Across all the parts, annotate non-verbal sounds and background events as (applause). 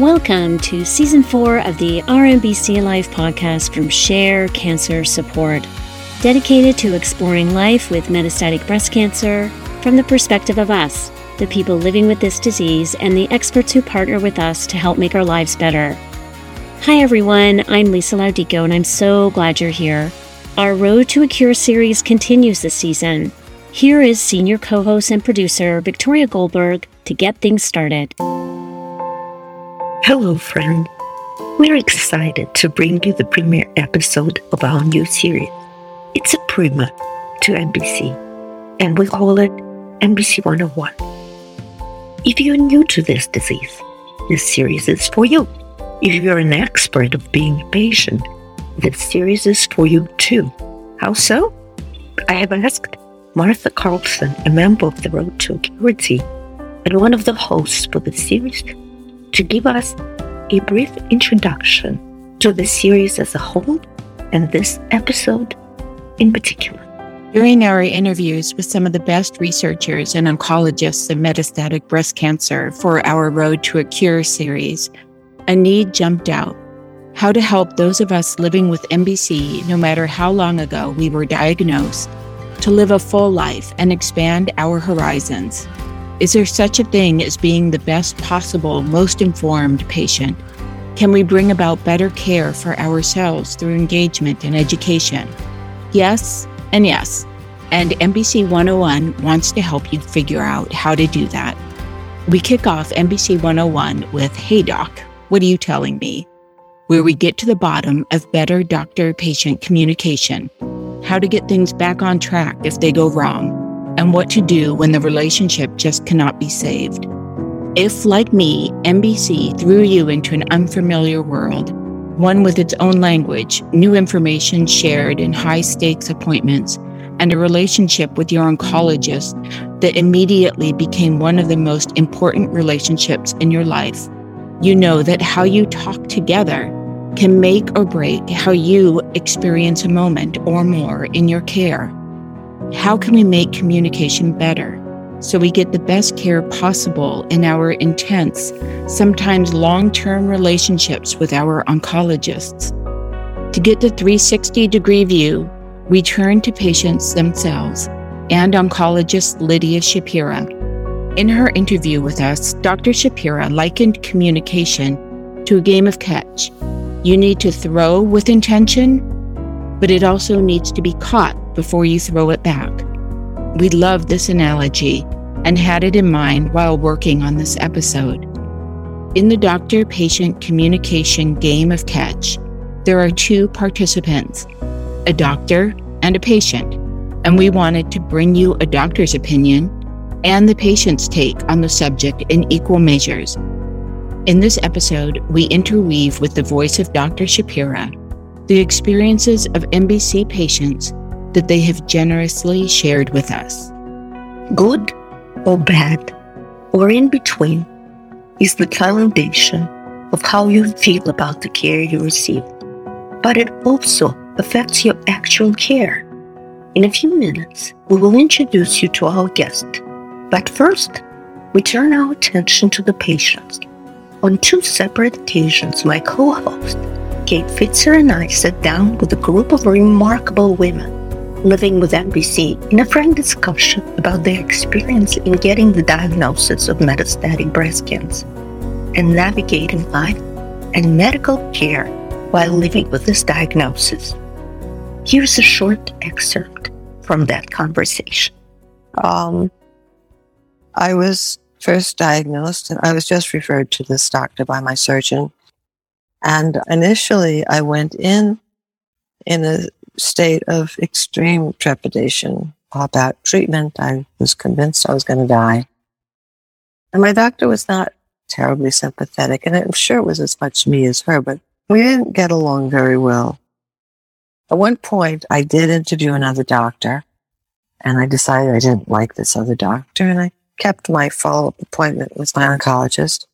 Welcome to season four of the Our MBC Alive podcast from Share Cancer Support, dedicated to exploring life with metastatic breast cancer from the perspective of us, the people living with this disease, and the experts who partner with us to help make our lives better. Hi, everyone. I'm Lisa Laudico, and I'm so glad you're here. Our Road to a Cure series continues this season. Here is senior co host and producer Victoria Goldberg to get things started. Hello, friend. We're excited to bring you the premiere episode of our new series. It's a primer to MBC, and we call it MBC 101. If you're new to this disease, this series is for you. If you're an expert of being a patient, this series is for you too. How so? I have asked Martha Carlson, a member of the Road to Cure team, and one of the hosts for the series, to give us a brief introduction to the series as a whole and this episode in particular. During our interviews with some of the best researchers and oncologists in metastatic breast cancer for our Road to a Cure series, a need jumped out how to help those of us living with MBC, no matter how long ago we were diagnosed, to live a full life and expand our horizons. Is there such a thing as being the best possible, most informed patient? Can we bring about better care for ourselves through engagement and education? Yes, and yes. And MBC 101 wants to help you figure out how to do that. We kick off MBC 101 with Hey Doc, what are you telling me? Where we get to the bottom of better doctor patient communication, how to get things back on track if they go wrong, and what to do when the relationship just cannot be saved. If, like me, MBC threw you into an unfamiliar world, one with its own language, new information shared in high stakes appointments, and a relationship with your oncologist that immediately became one of the most important relationships in your life, you know that how you talk together can make or break how you experience a moment or more in your care. How can we make communication better so we get the best care possible in our intense, sometimes long term relationships with our oncologists? To get the 360 degree view, we turn to patients themselves and oncologist Lidia Schapira. In her interview with us, Dr. Schapira likened communication to a game of catch. You need to throw with intention, but it also needs to be caught before you throw it back. We love this analogy and had it in mind while working on this episode. In the doctor patient communication game of catch, there are two participants a doctor and a patient, and we wanted to bring you a doctor's opinion and the patient's take on the subject in equal measures. In this episode, we interweave with the voice of Dr. Schapira the experiences of MBC patients that they have generously shared with us. Good or bad, or in between, is the foundation of how you feel about the care you receive. But it also affects your actual care. In a few minutes, we will introduce you to our guest. But first, we turn our attention to the patients. On two separate occasions, my co host, Kate Fitzer, and I sat down with a group of remarkable women living with MBC in a frank discussion about their experience in getting the diagnosis of metastatic breast cancer and navigating life and medical care while living with this diagnosis. Here's a short excerpt from that conversation. Um, I was first diagnosed, and I was just referred to this doctor by my surgeon. And initially, I went in in a state of extreme trepidation about treatment. I was convinced I was going to die. And my doctor was not terribly sympathetic, and I'm sure it was as much me as her, but we didn't get along very well. At one point, I did interview another doctor, and I decided I didn't like this other doctor, and I kept my follow up appointment with my oncologist.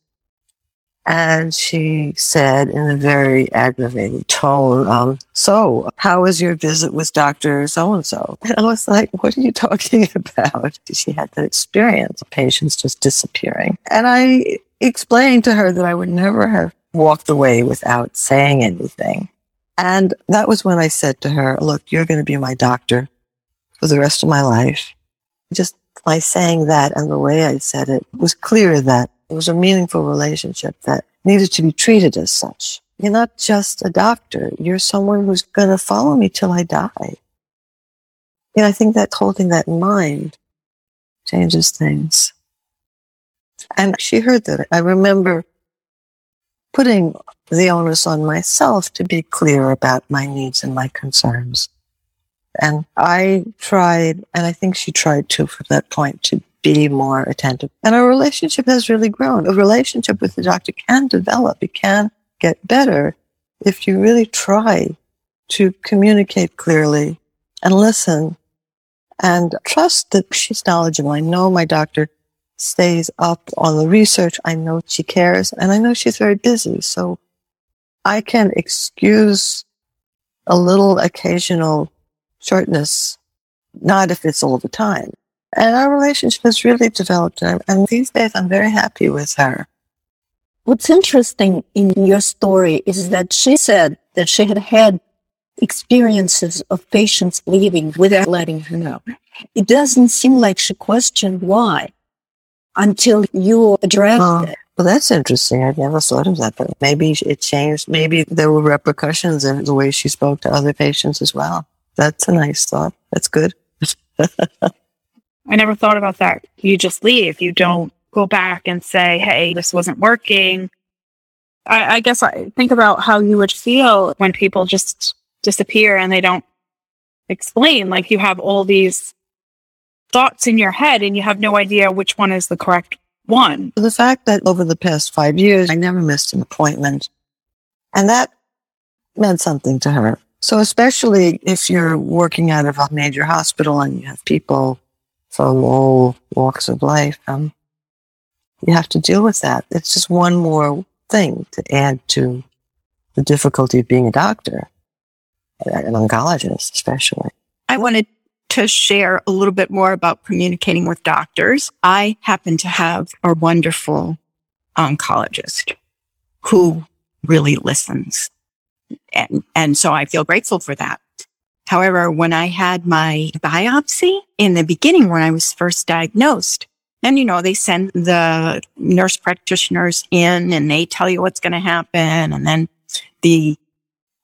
And she said in a very aggravated tone, um, So, how was your visit with Dr. So and so? And I was like, What are you talking (laughs) about? She had that experience of patients just disappearing. And I explained to her that I would never have walked away without saying anything. And that was when I said to her, look, you're going to be my doctor for the rest of my life. Just by saying that and the way I said it was clear that it was a meaningful relationship that needed to be treated as such. You're not just a doctor. You're someone who's going to follow me till I die. And I think that holding that in mind changes things. And she heard that. I remember putting the onus on myself to be clear about my needs and my concerns. And I tried, and I think she tried too from that point to be more attentive. And our relationship has really grown. A relationship with the doctor can develop. It can get better if you really try to communicate clearly and listen and trust that she's knowledgeable. I know my doctor stays up on the research. I know she cares and I know she's very busy. So I can excuse a little occasional shortness, not if it's all the time. And our relationship has really developed. And, and these days I'm very happy with her. What's interesting in your story is that she said that she had had experiences of patients leaving without letting her know. It doesn't seem like she questioned why until you addressed uh, it. Well, that's interesting. I never thought of that, but maybe it changed. Maybe there were repercussions in the way she spoke to other patients as well. That's a nice thought. That's good. (laughs) I never thought about that. You just leave. You don't go back and say, hey, this wasn't working. I, I guess I think about how you would feel when people just disappear and they don't explain. Like you have all these thoughts in your head and you have no idea which one is the correct one. The fact that over the past five years, I never missed an appointment. And that meant something to her. So especially if you're working out of a major hospital and you have people from all walks of life, um, you have to deal with that. It's just one more thing to add to the difficulty of being a doctor, an oncologist, especially. I wanted to share a little bit more about communicating with doctors. I happen to have a wonderful oncologist who really listens. And, and so I feel grateful for that. However, when I had my biopsy in the beginning, when I was first diagnosed, and you know, they send the nurse practitioners in and they tell you what's going to happen. And then the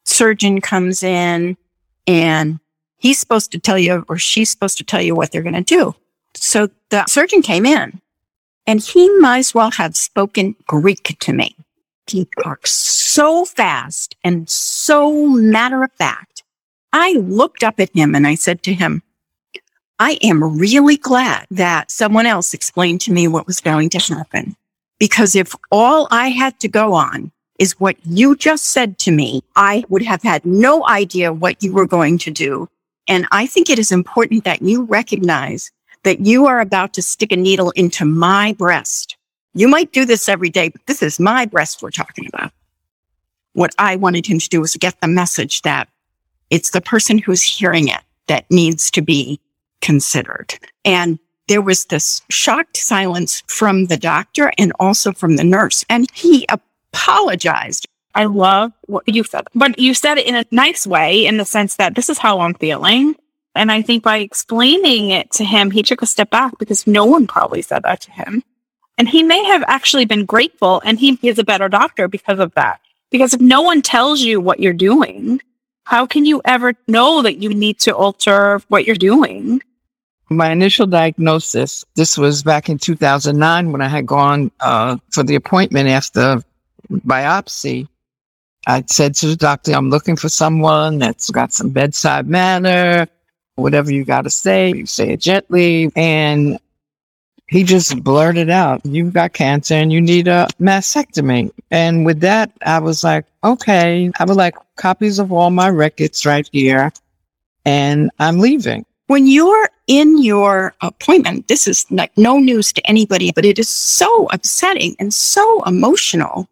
surgeon comes in and he's supposed to tell you or she's supposed to tell you what they're going to do. So the surgeon came in and he might as well have spoken Greek to me. He talked so fast and so matter of fact. I looked up at him and I said to him, I am really glad that someone else explained to me what was going to happen. Because if all I had to go on is what you just said to me, I would have had no idea what you were going to do and I think it is important that you recognize that you are about to stick a needle into my breast. You might do this every day, but this is my breast we're talking about. What I wanted him to do was get the message that it's the person who's hearing it that needs to be considered. And there was this shocked silence from the doctor and also from the nurse. And he apologized I love what you said, but you said it in a nice way in the sense that this is how I'm feeling. And I think by explaining it to him, he took a step back because no one probably said that to him. And he may have actually been grateful and he is a better doctor because of that. Because if no one tells you what you're doing, how can you ever know that you need to alter what you're doing? My initial diagnosis, this was back in 2009 when I had gone uh, for the appointment after biopsy. I said to the doctor, I'm looking for someone that's got some bedside manner, whatever you got to say, you say it gently. And he just blurted out, you've got cancer and you need a mastectomy. And with that, I was like, okay, I would like copies of all my records right here. And I'm leaving. When you're in your appointment, this is like no news to anybody, but it is so upsetting and so emotional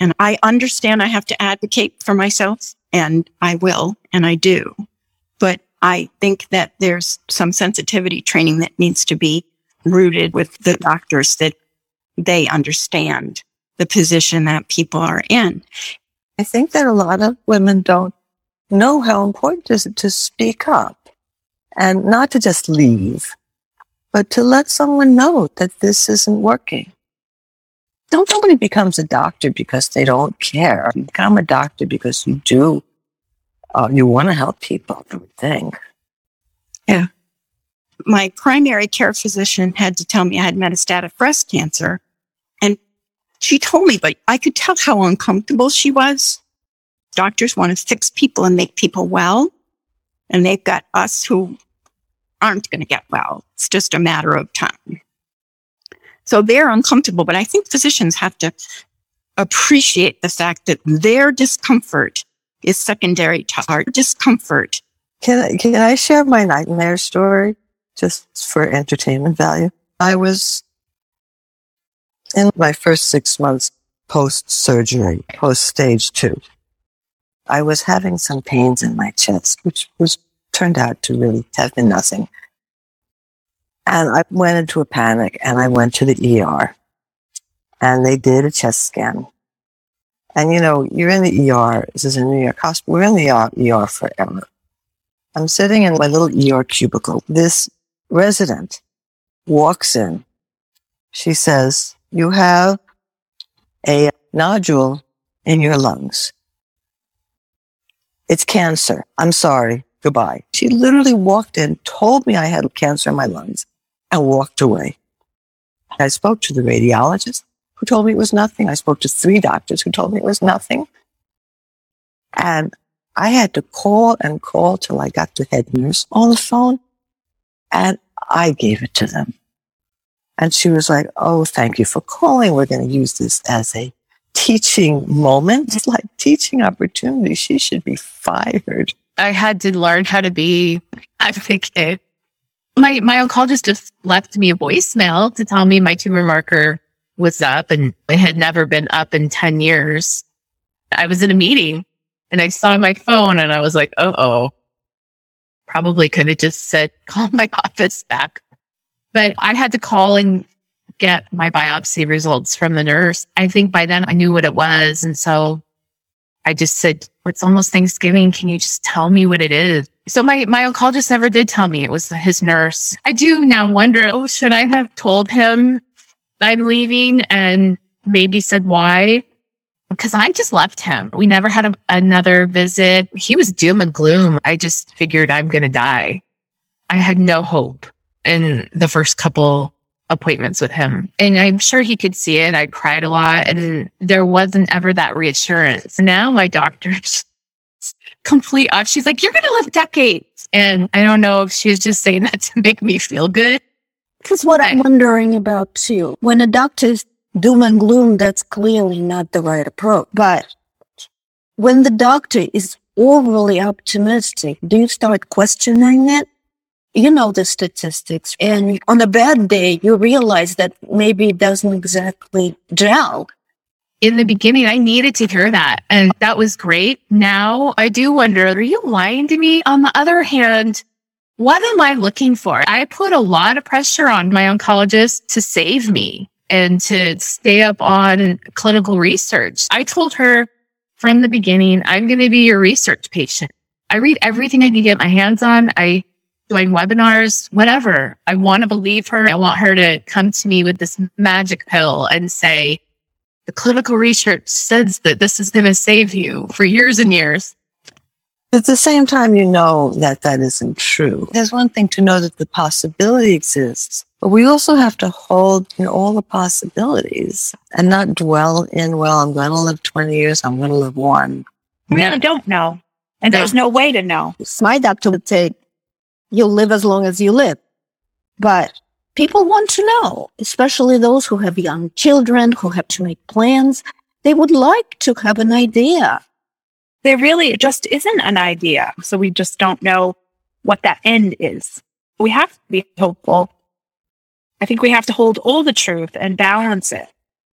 and I understand I have to advocate for myself and I will and I do. But I think that there's some sensitivity training that needs to be rooted with the doctors that they understand the position that people are in. I think that a lot of women don't know how important it is to speak up and not to just leave, but to let someone know that this isn't working. Don't nobody becomes a doctor because they don't care. You become a doctor because you do. Uh, you want to help people. I would think. Yeah. My primary care physician had to tell me I had metastatic breast cancer. And she told me, but I could tell how uncomfortable she was. Doctors want to fix people and make people well. And they've got us who aren't going to get well. It's just a matter of time. So they're uncomfortable, but I think physicians have to appreciate the fact that their discomfort is secondary to our discomfort. Can I, can I share my nightmare story just for entertainment value? I was in my first six months post surgery, post stage two. I was having some pains in my chest, which was turned out to really have been nothing. And I went into a panic and I went to the ER and they did a chest scan. And you know, you're in the ER. This is a New York hospital. We're in the ER, ER forever. I'm sitting in my little ER cubicle. This resident walks in. She says, you have a nodule in your lungs. It's cancer. I'm sorry. Goodbye. She literally walked in, told me I had cancer in my lungs and walked away. I spoke to the radiologist who told me it was nothing. I spoke to three doctors who told me it was nothing. And I had to call and call till I got the head nurse on the phone and I gave it to them. And she was like, Oh, thank you for calling. We're going to use this as a teaching moment. It's (laughs) like teaching opportunity. She should be fired. I had to learn how to be advocate my my oncologist just left me a voicemail to tell me my tumor marker was up and it had never been up in 10 years. I was in a meeting and I saw my phone and I was like, oh, oh, probably could have just said, call my (laughs) office back. But I had to call and get my biopsy results from the nurse. I think by then I knew what it was. And so I just said, it's almost Thanksgiving. Can you just tell me what it is? So my, my oncologist never did tell me it was his nurse. I do now wonder, oh, should I have told him I'm leaving and maybe said why? Because I just left him. We never had a, another visit. He was doom and gloom. I just figured I'm going to die. I had no hope in the first couple appointments with him. And I'm sure he could see it. I cried a lot and there wasn't ever that reassurance. Now my doctor's (laughs) complete off. She's like, you're going to live decades. And I don't know if she's just saying that to make me feel good. Because what I'm wondering about too, when a doctor's doom and gloom, that's clearly not the right approach. But when the doctor is overly optimistic, do you start questioning it? you know the statistics and on a bad day you realize that maybe it doesn't exactly gel. In the beginning i needed to hear that and that was great. Now i do wonder are you lying to me? On the other hand what am i looking for? I put a lot of pressure on my oncologist to save me and to stay up on clinical research i told her from the beginning i'm going to be your research patient i read everything i can get my hands on i doing webinars, whatever. I want to believe her. I want her to come to me with this magic pill and say, the clinical research says that this is going to save you for years and years. At the same time, you know that that isn't true. There's one thing to know that the possibility exists, but we also have to hold in all the possibilities and not dwell in, well, I'm going to live 20 years, I'm going to live one. We really don't know. And there's no way to know. My doctor would say, you'll live as long as you live. But people want to know, especially those who have young children, who have to make plans. They would like to have an idea. There really just isn't an idea. So we just don't know what that end is. We have to be hopeful. I think we have to hold all the truth and balance it.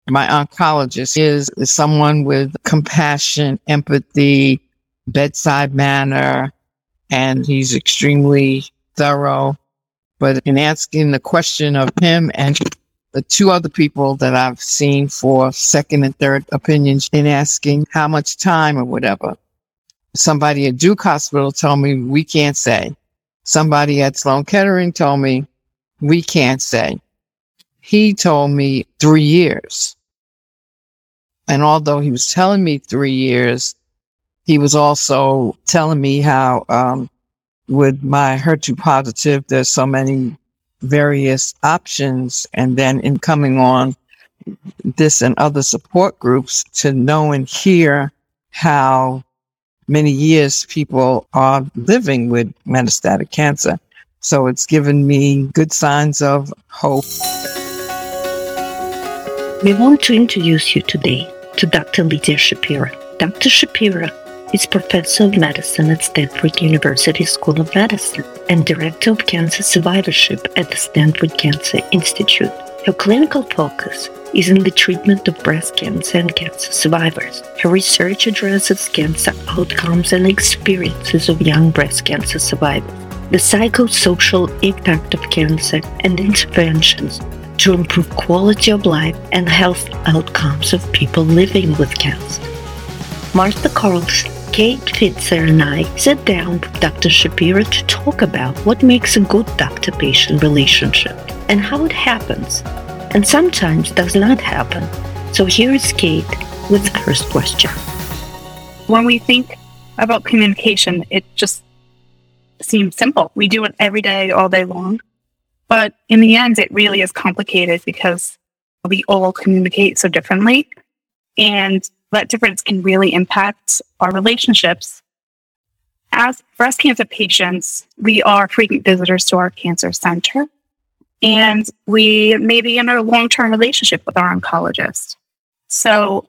My oncologist is someone with compassion, empathy, bedside manner, and he's extremely thorough. But in asking the question of him and the two other people that I've seen for second and third opinions in asking how much time or whatever. Somebody at Duke Hospital told me we can't say. Somebody at Sloan Kettering told me we can't say. He told me three years. And although he was telling me three years, he was also telling me how, um, with my HER2 positive, there's so many various options. And then in coming on this and other support groups to know and hear how many years people are living with metastatic cancer. So it's given me good signs of hope. We want to introduce you today to Dr. Lidia Schapira. Dr. Schapira is professor of medicine at Stanford University School of Medicine and director of cancer survivorship at the Stanford Cancer Institute. Her clinical focus is in the treatment of breast cancer and cancer survivors. Her research addresses cancer outcomes and experiences of young breast cancer survivors, the psychosocial impact of cancer, and interventions to improve quality of life and health outcomes of people living with cancer. Martha Carlson Kate Fitzer and I sat down with Dr. Schapira to talk about what makes a good doctor patient relationship and how it happens, and sometimes does not happen. So here is Kate with the first question. When we think about communication, it just seems simple. We do it every day, all day long. But in the end, it really is complicated because we all communicate so differently. And that difference can really impact our relationships. As breast cancer patients, we are frequent visitors to our cancer center, and we may be in a long term relationship with our oncologist. So,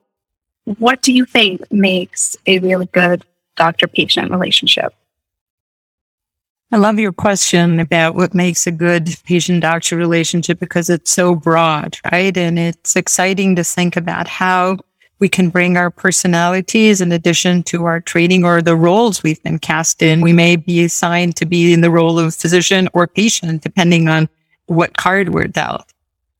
what do you think makes a really good doctor patient relationship? I love your question about what makes a good patient doctor relationship because it's so broad, right? And it's exciting to think about how we can bring our personalities in addition to our training or the roles we've been cast in. We may be assigned to be in the role of physician or patient, depending on what card we're dealt.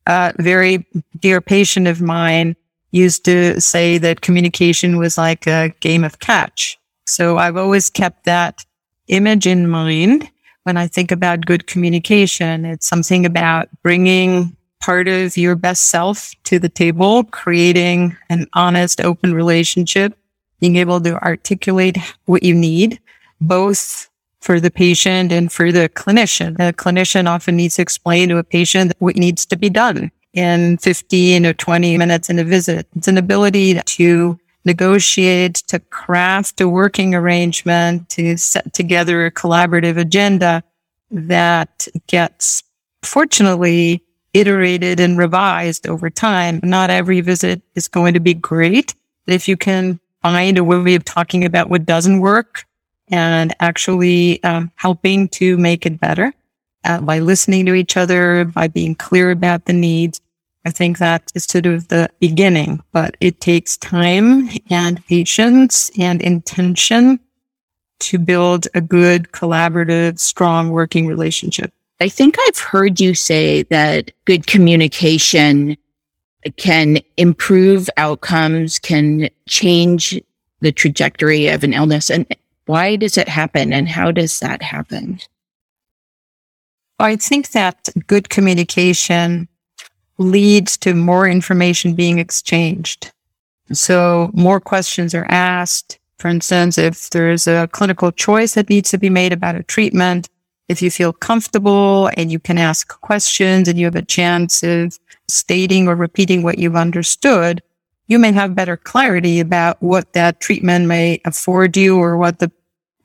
A very dear patient of mine used to say that communication was like a game of catch. So I've always kept that image in mind when I think about good communication. It's something about bringing part of your best self to the table, creating an honest, open relationship, being able to articulate what you need, both for the patient and for the clinician. The clinician often needs to explain to a patient what needs to be done in 15 or 20 minutes in a visit. It's an ability to negotiate, to craft a working arrangement, to set together a collaborative agenda that gets, fortunately, iterated and revised over time. Not every visit is going to be great. If you can find a way of talking about what doesn't work and actually um, helping to make it better uh, by listening to each other, by being clear about the needs, I think that is sort of the beginning, but it takes time and patience and intention to build a good, collaborative, strong working relationship. I think I've heard you say that good communication can improve outcomes, can change the trajectory of an illness. And why does it happen? And how does that happen? I think that good communication leads to more information being exchanged. So more questions are asked. For instance, if there's a clinical choice that needs to be made about a treatment, if you feel comfortable and you can ask questions and you have a chance of stating or repeating what you've understood, you may have better clarity about what that treatment may afford you or what the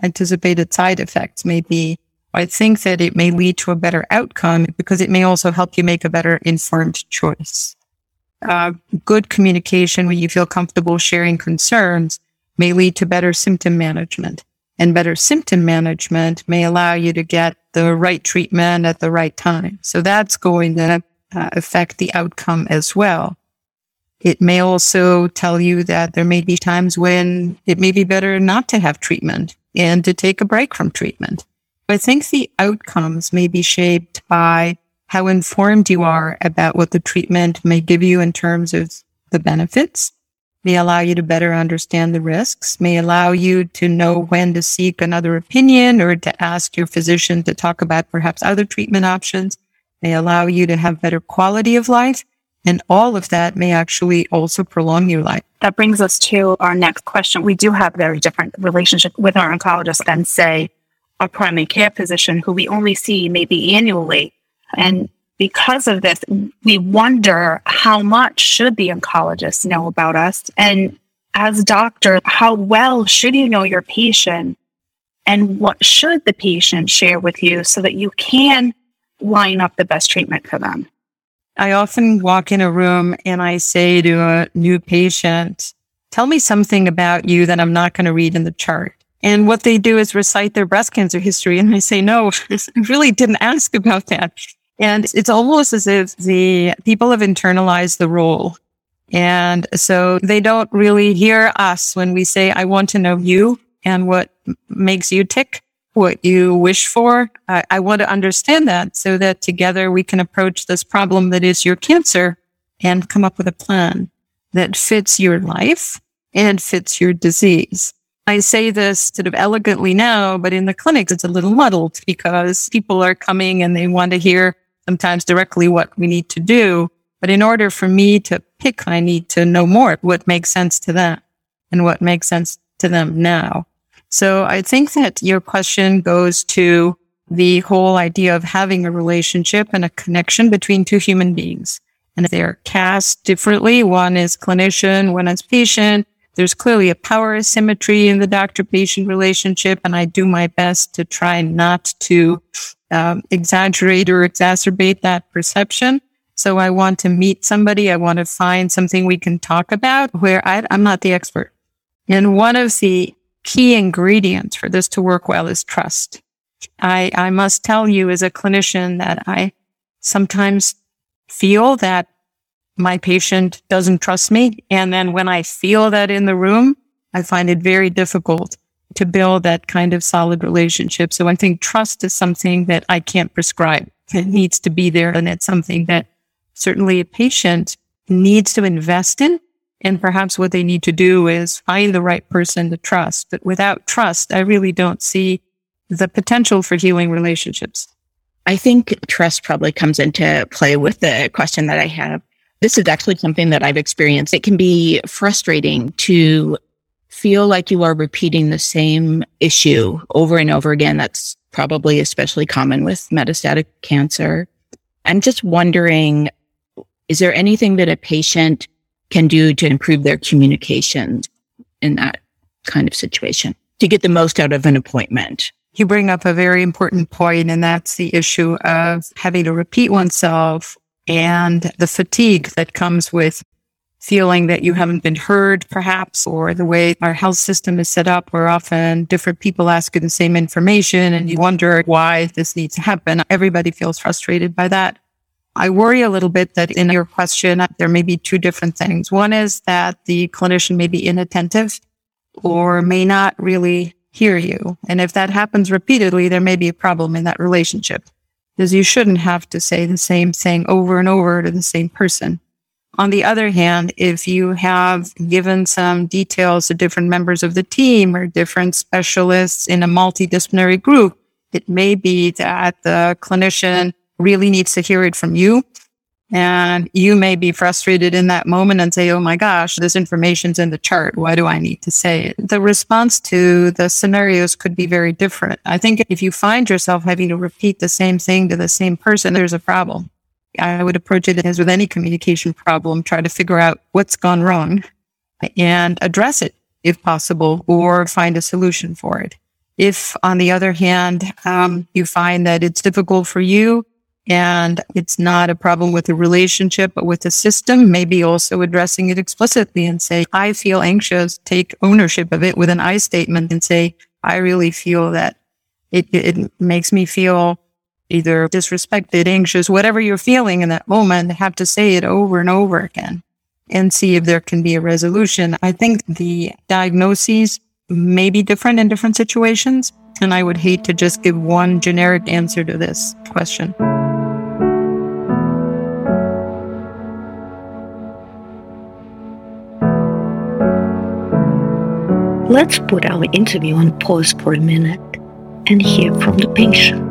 anticipated side effects may be. I think that it may lead to a better outcome because it may also help you make a better informed choice. Uh, good communication when you feel comfortable sharing concerns may lead to better symptom management and better symptom management may allow you to get the right treatment at the right time. So that's going to uh, affect the outcome as well. It may also tell you that there may be times when it may be better not to have treatment and to take a break from treatment. I think the outcomes may be shaped by how informed you are about what the treatment may give you in terms of the benefits, may allow you to better understand the risks, may allow you to know when to seek another opinion or to ask your physician to talk about perhaps other treatment options, may allow you to have better quality of life. And all of that may actually also prolong your life. That brings us to our next question. We do have very different relationship with our oncologist than say a primary care physician who we only see maybe annually. And because of this, we wonder how much should the oncologist know about us? And as doctor, how well should you know your patient? And what should the patient share with you so that you can line up the best treatment for them? I often walk in a room and I say to a new patient, tell me something about you that I'm not going to read in the chart. And what they do is recite their breast cancer history. And I say, no, I (laughs) really didn't ask about that. And it's almost as if the people have internalized the role. And so they don't really hear us when we say, I want to know you and what makes you tick, what you wish for. I, I want to understand that so that together we can approach this problem that is your cancer and come up with a plan that fits your life and fits your disease. I say this sort of elegantly now, but in the clinics, it's a little muddled because people are coming and they want to hear sometimes directly what we need to do. But in order for me to pick, I need to know more what makes sense to them and what makes sense to them now. So I think that your question goes to the whole idea of having a relationship and a connection between two human beings. And they're cast differently, one is clinician, one is patient. There's clearly a power asymmetry in the doctor patient relationship. And I do my best to try not to um, exaggerate or exacerbate that perception. So I want to meet somebody. I want to find something we can talk about where I, I'm not the expert. And one of the key ingredients for this to work well is trust. I, I must tell you as a clinician that I sometimes feel that my patient doesn't trust me. And then when I feel that in the room, I find it very difficult to build that kind of solid relationship. So I think trust is something that I can't prescribe. It needs to be there. And it's something that certainly a patient needs to invest in. And perhaps what they need to do is find the right person to trust. But without trust, I really don't see the potential for healing relationships. I think trust probably comes into play with the question that I have. This is actually something that I've experienced. It can be frustrating to feel like you are repeating the same issue over and over again. That's probably especially common with metastatic cancer. I'm just wondering, is there anything that a patient can do to improve their communication in that kind of situation to get the most out of an appointment? You bring up a very important point, and that's the issue of having to repeat oneself and the fatigue that comes with feeling that you haven't been heard, perhaps, or the way our health system is set up, where often different people ask you the same information and you wonder why this needs to happen. Everybody feels frustrated by that. I worry a little bit that in your question, there may be two different things. One is that the clinician may be inattentive or may not really hear you. And if that happens repeatedly, there may be a problem in that relationship because you shouldn't have to say the same thing over and over to the same person. On the other hand, if you have given some details to different members of the team or different specialists in a multidisciplinary group, it may be that the clinician really needs to hear it from you. And you may be frustrated in that moment and say, Oh my gosh, this information's in the chart. Why do I need to say it? The response to the scenarios could be very different. I think if you find yourself having to repeat the same thing to the same person, there's a problem. I would approach it as with any communication problem, try to figure out what's gone wrong and address it if possible or find a solution for it. If on the other hand, um, you find that it's difficult for you and it's not a problem with the relationship, but with the system, maybe also addressing it explicitly and say, I feel anxious, take ownership of it with an I statement and say, I really feel that it, it makes me feel either disrespected, anxious, whatever you're feeling in that moment, have to say it over and over again and see if there can be a resolution. I think the diagnoses may be different in different situations. And I would hate to just give one generic answer to this question. Let's put our interview on pause for a minute and hear from the patient.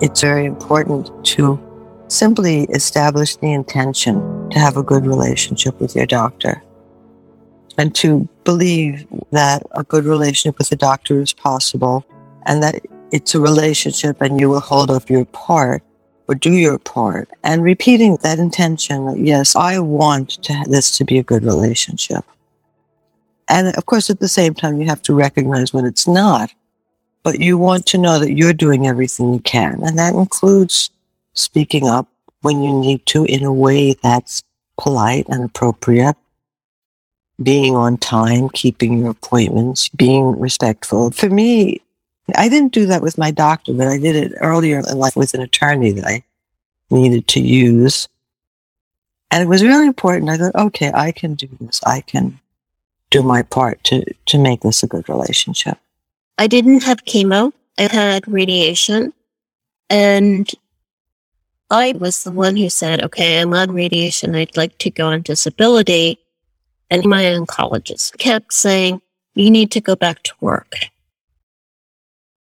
It's very important to simply establish the intention to have a good relationship with your doctor and to believe that a good relationship with the doctor is possible and that it's a relationship and you will hold up your part or do your part and repeating that intention yes i want to this to be a good relationship and of course at the same time you have to recognize when it's not but you want to know that you're doing everything you can and that includes speaking up when you need to in a way that's polite and appropriate being on time keeping your appointments being respectful for me I didn't do that with my doctor, but I did it earlier in life with an attorney that I needed to use. And it was really important. I thought, okay, I can do this. I can do my part to, to make this a good relationship. I didn't have chemo. I had radiation. And I was the one who said, okay, I'm on radiation. I'd like to go on disability. And my oncologist kept saying, you need to go back to work.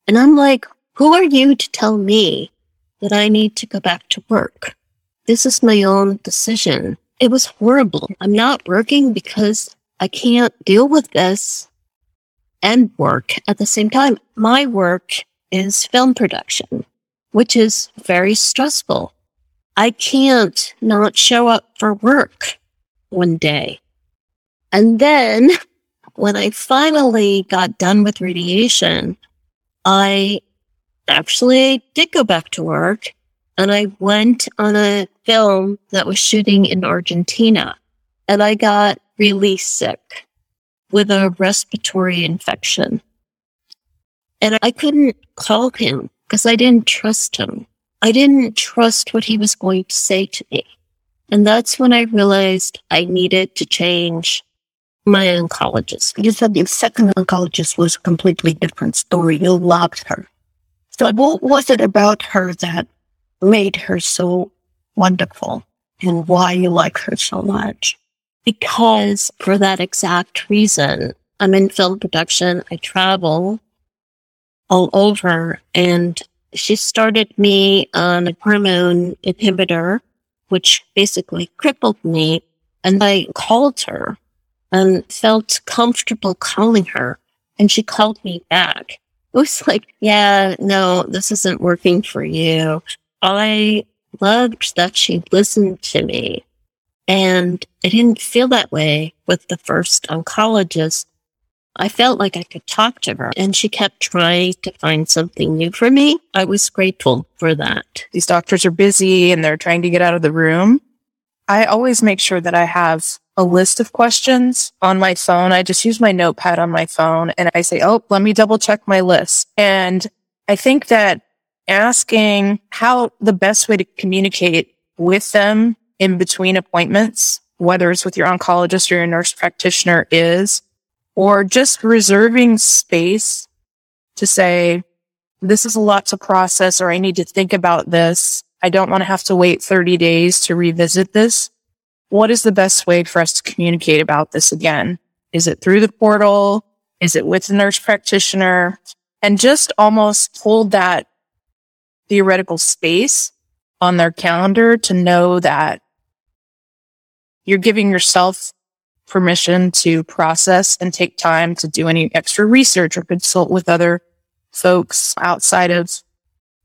And I'm like, who are you to tell me that I need to go back to work? This is my own decision. It was horrible. I'm not working because I can't deal with this and work at the same time. My work is film production, which is very stressful. I can't not show up for work one day. And then when I finally got done with radiation, I actually did go back to work and I went on a film that was shooting in Argentina and I got really sick with a respiratory infection. And I couldn't call him because I didn't trust him. I didn't trust what he was going to say to me. And that's when I realized I needed to change my oncologist. You said the second oncologist was a completely different story. You loved her. So what was it about her that made her so wonderful and why you like her so much? Because for that exact reason, I'm in film production. I travel all over and she started me on a hormone inhibitor, which basically crippled me. And I called her and felt comfortable calling her. And she called me back. It was like, yeah, no, this isn't working for you. I loved that she listened to me. And I didn't feel that way with the first oncologist. I felt like I could talk to her and she kept trying to find something new for me. I was grateful for that. These doctors are busy and they're trying to get out of the room. I always make sure that I have a list of questions on my phone. I just use my notepad on my phone and I say, Oh, let me double check my list. And I think that asking how the best way to communicate with them in between appointments, whether it's with your oncologist or your nurse practitioner is, or just reserving space to say, this is a lot to process or I need to think about this. I don't want to have to wait 30 days to revisit this what is the best way for us to communicate about this again? Is it through the portal? Is it with the nurse practitioner? And just almost hold that theoretical space on their calendar to know that you're giving yourself permission to process and take time to do any extra research or consult with other folks outside of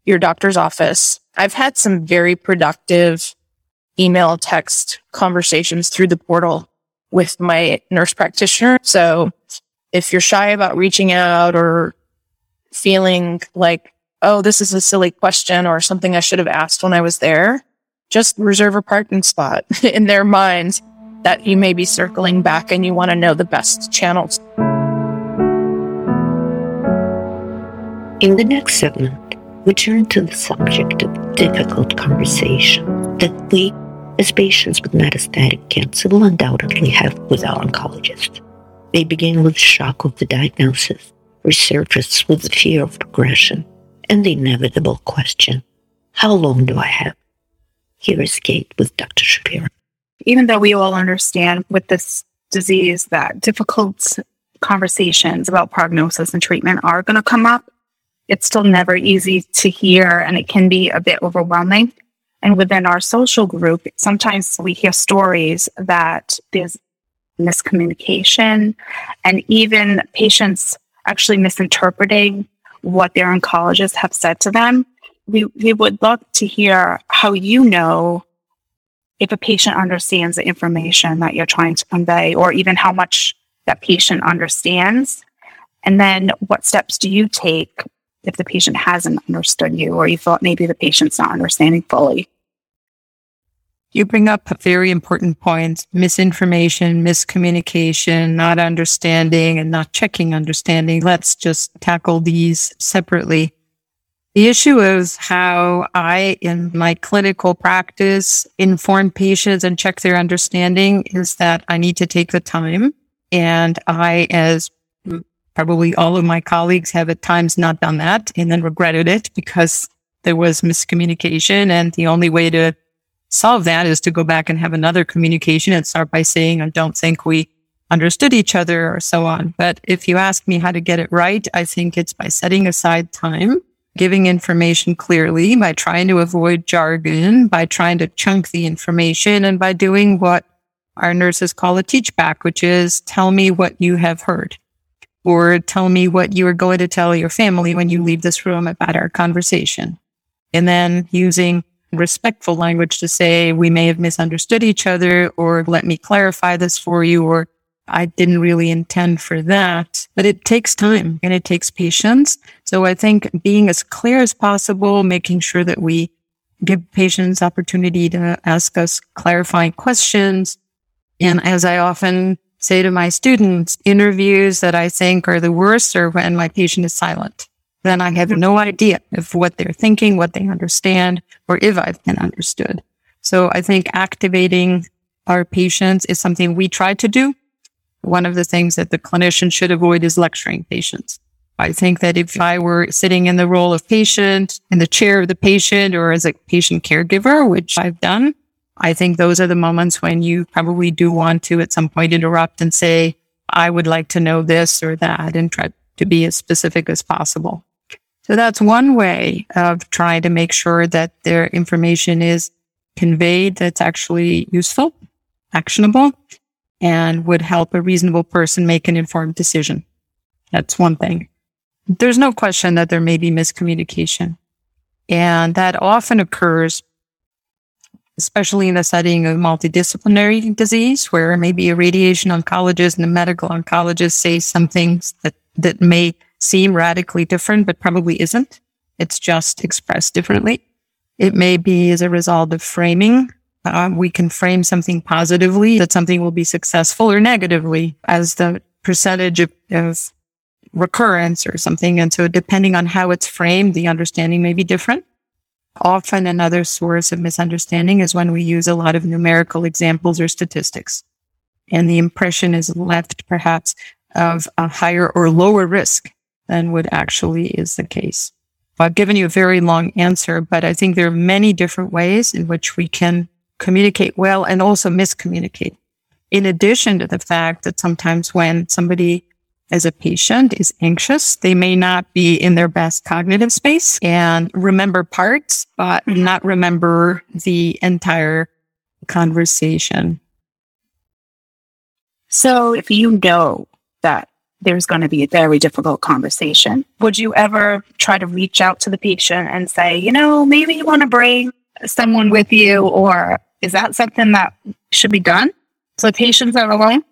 your doctor's office. I've had some very productive email, text conversations through the portal with my nurse practitioner. So if you're shy about reaching out or feeling like, oh, this is a silly question or something I should have asked when I was there, just reserve a parking spot (laughs) in their minds that you may be circling back and you want to know the best channels. In the next segment, we turn to the subject of difficult conversation that we as patients with metastatic cancer will undoubtedly have with our oncologist. They begin with shock of the diagnosis, resurface with the fear of progression, and the inevitable question, how long do I have? Here is Kate with Dr. Schapira. Even though we all understand with this disease that difficult conversations about prognosis and treatment are going to come up, it's still never easy to hear and it can be a bit overwhelming. And within our social group, sometimes we hear stories that there's miscommunication and even patients actually misinterpreting what their oncologists have said to them. We, we would love to hear how you know if a patient understands the information that you're trying to convey, or even how much that patient understands. And then what steps do you take if the patient hasn't understood you, or you thought maybe the patient's not understanding fully? You bring up a very important point misinformation, miscommunication, not understanding, and not checking understanding. Let's just tackle these separately. The issue is how I, in my clinical practice, inform patients and check their understanding is that I need to take the time. And I, as probably all of my colleagues, have at times not done that and then regretted it because there was miscommunication. And the only way to solve that is to go back and have another communication and start by saying, I don't think we understood each other or so on. But if you ask me how to get it right, I think it's by setting aside time giving information clearly, by trying to avoid jargon, by trying to chunk the information, and by doing what our nurses call a teach back, which is tell me what you have heard or tell me what you are going to tell your family when you leave this room about our conversation. And then using respectful language to say, we may have misunderstood each other or let me clarify this for you or I didn't really intend for that, but it takes time and it takes patience. So I think being as clear as possible, making sure that we give patients opportunity to ask us clarifying questions. And as I often say to my students, interviews that I think are the worst are when my patient is silent. Then I have no idea of what they're thinking, what they understand, or if I've been understood. So I think activating our patients is something we try to do one of the things that the clinician should avoid is lecturing patients. I think that if I were sitting in the role of patient, in the chair of the patient, or as a patient caregiver, which I've done, I think those are the moments when you probably do want to at some point interrupt and say, I would like to know this or that and try to be as specific as possible. So that's one way of trying to make sure that their information is conveyed that's actually useful, actionable, and would help a reasonable person make an informed decision. That's one thing. There's no question that there may be miscommunication. And that often occurs, especially in the setting of multidisciplinary disease, where maybe a radiation oncologist and a medical oncologist say some things that, that may seem radically different, but probably isn't. It's just expressed differently. It may be as a result of framing uh, we can frame something positively that something will be successful or negatively as the percentage of, of recurrence or something. And so depending on how it's framed, the understanding may be different. Often another source of misunderstanding is when we use a lot of numerical examples or statistics. And the impression is left perhaps of a higher or lower risk than what actually is the case. I've given you a very long answer, but I think there are many different ways in which we can communicate well and also miscommunicate. In addition to the fact that sometimes when somebody as a patient is anxious, they may not be in their best cognitive space and remember parts, but mm-hmm. not remember the entire conversation. So if you know that there's going to be a very difficult conversation, would you ever try to reach out to the patient and say, you know, maybe you want to bring someone with you or is that something that should be done so patients are alone?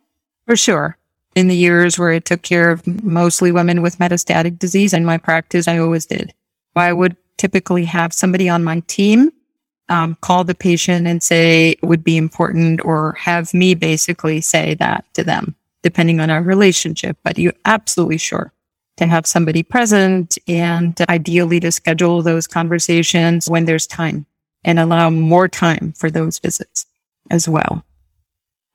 For sure. In the years where I took care of mostly women with metastatic disease in my practice, I always did. I would typically have somebody on my team um, call the patient and say it would be important or have me basically say that to them, depending on our relationship. But you're absolutely sure to have somebody present and ideally to schedule those conversations when there's time and allow more time for those visits as well.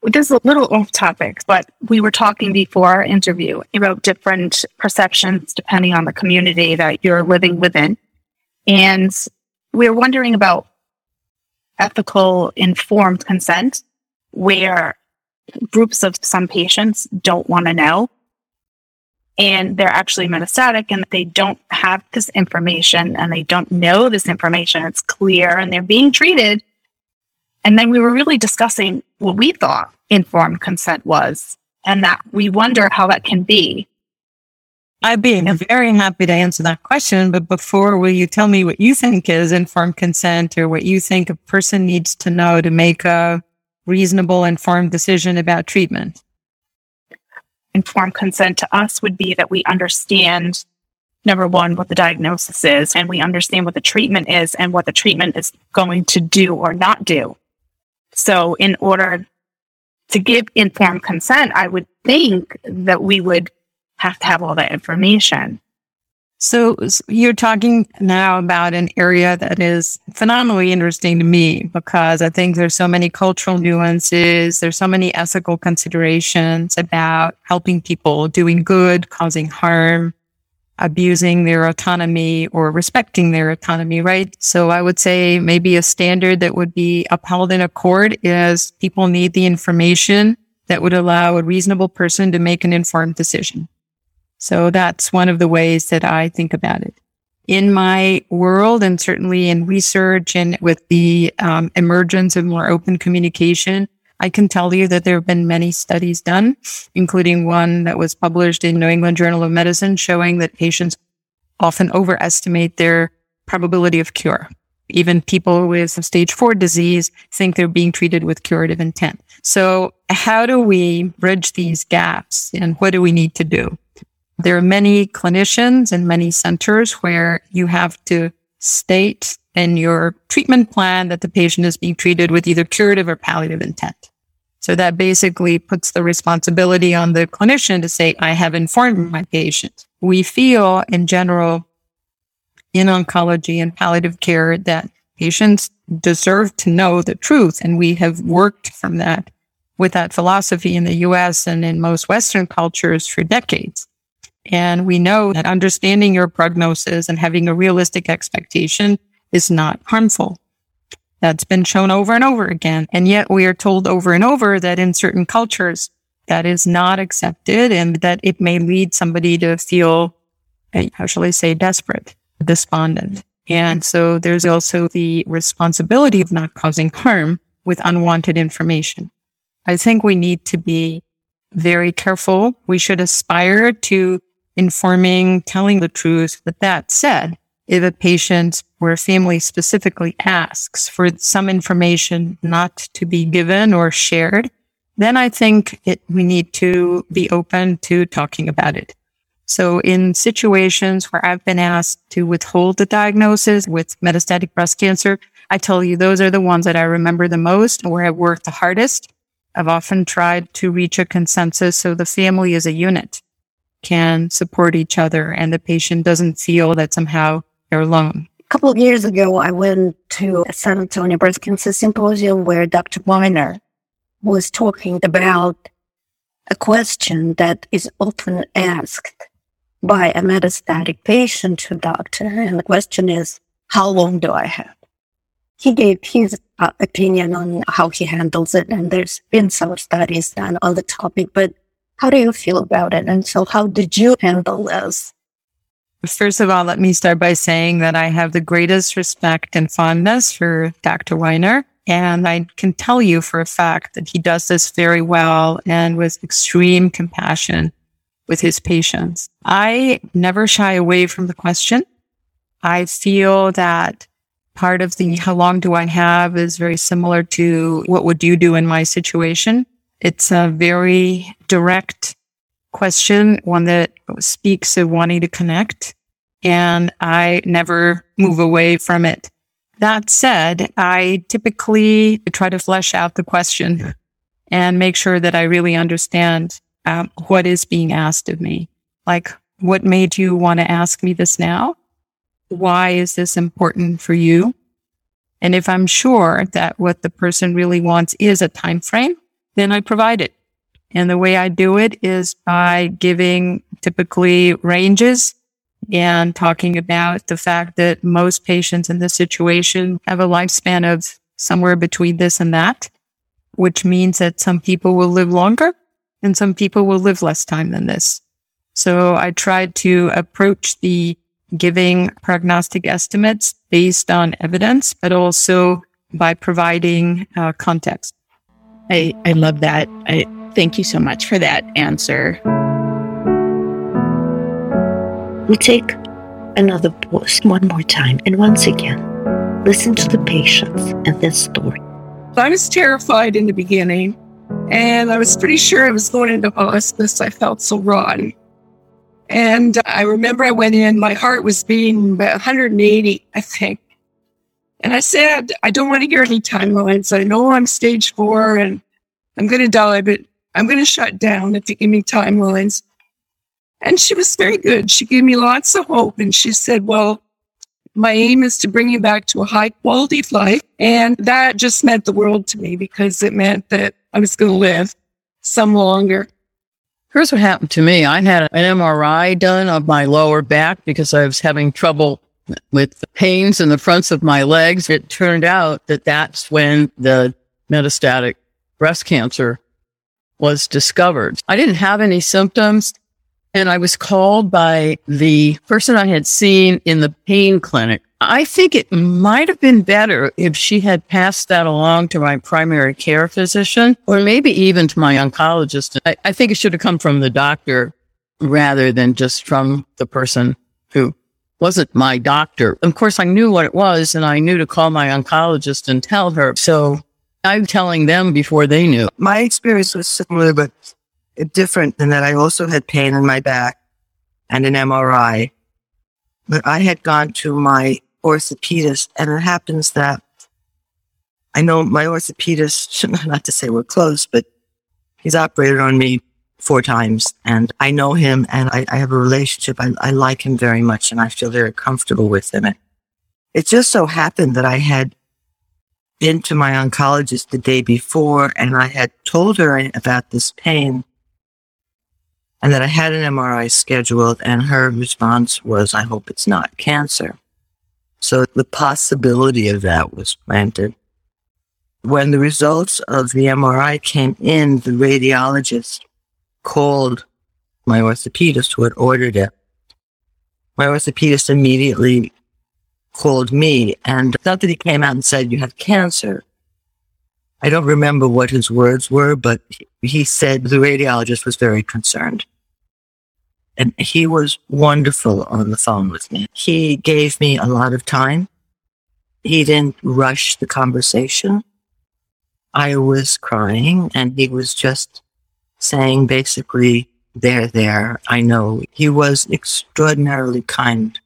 This is a little off topic, but we were talking before our interview about different perceptions depending on the community that you're living within. And we we're wondering about ethical informed consent, where groups of some patients don't want to know and they're actually metastatic and they don't have this information and they don't know this information. It's clear and they're being treated. And then we were really discussing what we thought informed consent was and that we wonder how that can be. I'd be very happy to answer that question. But before, will you tell me what you think is informed consent or what you think a person needs to know to make a reasonable, informed decision about treatment? Informed consent to us would be that we understand number one, what the diagnosis is, and we understand what the treatment is and what the treatment is going to do or not do. So, in order to give informed consent, I would think that we would have to have all that information. So you're talking now about an area that is phenomenally interesting to me because I think there's so many cultural nuances. There's so many ethical considerations about helping people doing good, causing harm, abusing their autonomy or respecting their autonomy, right? So I would say maybe a standard that would be upheld in a court is people need the information that would allow a reasonable person to make an informed decision. So that's one of the ways that I think about it. In my world, and certainly in research and with the um, emergence of more open communication, I can tell you that there have been many studies done, including one that was published in New England Journal of Medicine showing that patients often overestimate their probability of cure. Even people with stage four disease think they're being treated with curative intent. So how do we bridge these gaps and what do we need to do? There are many clinicians and many centers where you have to state in your treatment plan that the patient is being treated with either curative or palliative intent. So that basically puts the responsibility on the clinician to say, I have informed my patient. We feel in general in oncology and palliative care that patients deserve to know the truth. And we have worked from that with that philosophy in the US and in most Western cultures for decades. And we know that understanding your prognosis and having a realistic expectation is not harmful. That's been shown over and over again. And yet we are told over and over that in certain cultures that is not accepted and that it may lead somebody to feel, eh, how shall I say, desperate, despondent. And so there's also the responsibility of not causing harm with unwanted information. I think we need to be very careful. We should aspire to informing, telling the truth. But that said, if a patient or a family specifically asks for some information not to be given or shared, then I think it, we need to be open to talking about it. So in situations where I've been asked to withhold the diagnosis with metastatic breast cancer, I tell you those are the ones that I remember the most where I've worked the hardest. I've often tried to reach a consensus so the family is a unit can support each other and the patient doesn't feel that somehow they're alone. A couple of years ago, I went to a San Antonio Breast Cancer Symposium where Dr. Winer was talking about a question that is often asked by a metastatic patient to a doctor. And the question is, how long do I have? He gave his uh, opinion on how he handles it. And there's been some studies done on the topic, but how do you feel about it? And so how did you handle this? First of all, let me start by saying that I have the greatest respect and fondness for Dr. Winer. And I can tell you for a fact that he does this very well and with extreme compassion with his patients. I never shy away from the question. I feel that part of the how long do I have is very similar to what would you do in my situation? It's a very direct question, one that speaks of wanting to connect. And I never move away from it. That said, I typically try to flesh out the question and make sure that I really understand um, what is being asked of me. Like, what made you want to ask me this now? Why is this important for you? And if I'm sure that what the person really wants is a time frame, then I provide it. And the way I do it is by giving typically ranges and talking about the fact that most patients in this situation have a lifespan of somewhere between this and that, which means that some people will live longer and some people will live less time than this. So I tried to approach the giving prognostic estimates based on evidence, but also by providing uh, context. I, I love that. I thank you so much for that answer. We take another pause one more time and once again listen to the patients and their story. I was terrified in the beginning and I was pretty sure I was going into hospice. I felt so rotten. And I remember I went in, my heart was beating about 180, I think. And I said, I don't want to hear any timelines. I know I'm stage four and I'm going to die, but I'm going to shut down if you give me timelines. And she was very good. She gave me lots of hope. And she said, well, my aim is to bring you back to a high quality of life. And that just meant the world to me because it meant that I was going to live some longer. Here's what happened to me. I had an MRI done of my lower back because I was having trouble with the pains in the fronts of my legs. It turned out that that's when the metastatic breast cancer was discovered. I didn't have any symptoms and I was called by the person I had seen in the pain clinic. I think it might have been better if she had passed that along to my primary care physician or maybe even to my oncologist. I, I think it should have come from the doctor rather than just from the person who wasn't my doctor. Of course, I knew what it was and I knew to call my oncologist and tell her. So I'm telling them before they knew. My experience was similar, but different in that I also had pain in my back and an MRI. But I had gone to my orthopedist, and it happens that I know my orthopedist, (laughs) not to say we're close, but he's operated on me four times, and I know him, and I, I have a relationship. I, I like him very much, and I feel very comfortable with him. And it just so happened that I had been to my oncologist the day before, and I had told her about this pain and that I had an MRI scheduled, and her response was, I hope it's not cancer. So the possibility of that was planted. When the results of the MRI came in, the radiologist called my orthopedist who had ordered it. My orthopedist immediately called me, and not that he came out and said, You have cancer. I don't remember what his words were, but he said the radiologist was very concerned. And he was wonderful on the phone with me. He gave me a lot of time. He didn't rush the conversation. I was crying and he was just saying basically, there, there, I know. He was extraordinarily kind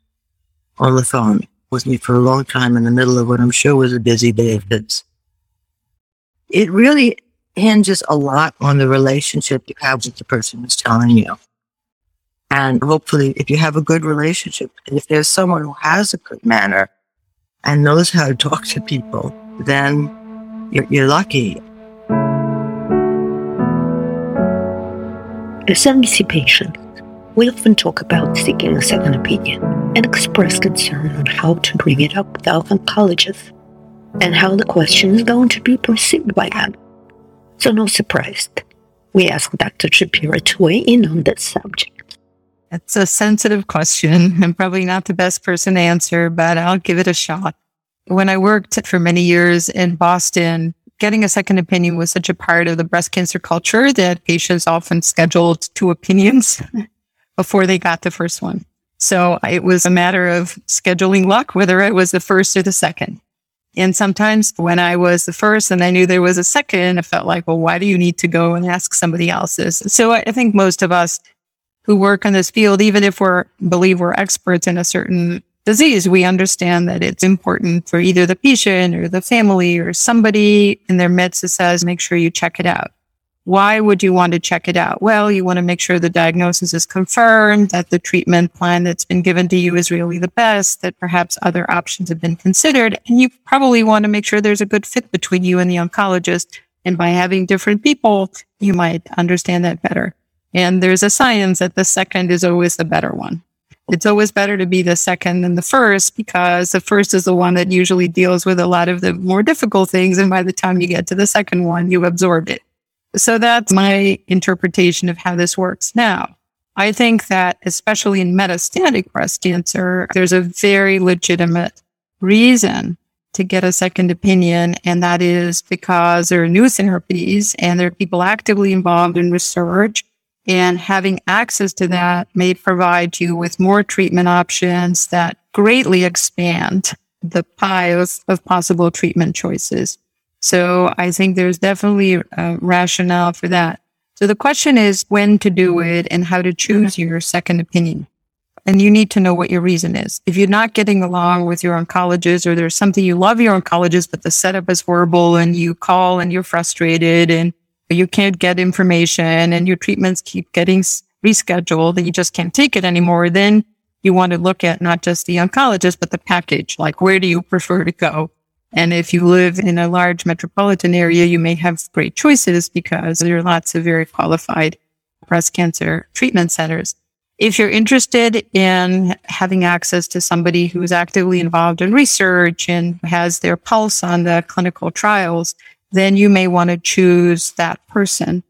on the phone with me for a long time in the middle of what I'm sure was a busy day of his. It really hinges a lot on the relationship you have with the person who's telling you. And hopefully, if you have a good relationship, and if there's someone who has a good manner and knows how to talk to people, then you're, you're lucky. As MBC patients, we often talk about seeking a second opinion and express concern on how to bring it up with our oncologist and how the question is going to be perceived by them. So, no surprise, we asked Dr. Schapira to weigh in on this subject. It's a sensitive question. I'm probably not the best person to answer, but I'll give it a shot. When I worked for many years in Boston, getting a second opinion was such a part of the breast cancer culture that patients often scheduled two opinions (laughs) before they got the first one. So it was a matter of scheduling luck, whether it was the first or the second. And sometimes when I was the first and I knew there was a second, I felt like, well, why do you need to go and ask somebody else's? So I think most of us who work in this field, even if we're believe we're experts in a certain disease, we understand that it's important for either the patient or the family or somebody in their midst that says, make sure you check it out. Why would you want to check it out? Well, you want to make sure the diagnosis is confirmed, that the treatment plan that's been given to you is really the best, that perhaps other options have been considered. And you probably want to make sure there's a good fit between you and the oncologist. And by having different people, you might understand that better. And there's a science that the second is always the better one. It's always better to be the second than the first because the first is the one that usually deals with a lot of the more difficult things. And by the time you get to the second one, you have absorbed it. So that's my interpretation of how this works now. I think that especially in metastatic breast cancer, there's a very legitimate reason to get a second opinion. And that is because there are new therapies and there are people actively involved in research and having access to that may provide you with more treatment options that greatly expand the piles of possible treatment choices. So I think there's definitely a rationale for that. So the question is when to do it and how to choose your second opinion. And you need to know what your reason is. If you're not getting along with your oncologist or there's something you love your oncologist, but the setup is horrible and you call and you're frustrated and you can't get information and your treatments keep getting rescheduled and you just can't take it anymore, then you want to look at not just the oncologist, but the package. Like, where do you prefer to go? And if you live in a large metropolitan area, you may have great choices because there are lots of very qualified breast cancer treatment centers. If you're interested in having access to somebody who is actively involved in research and has their pulse on the clinical trials, then you may want to choose that person,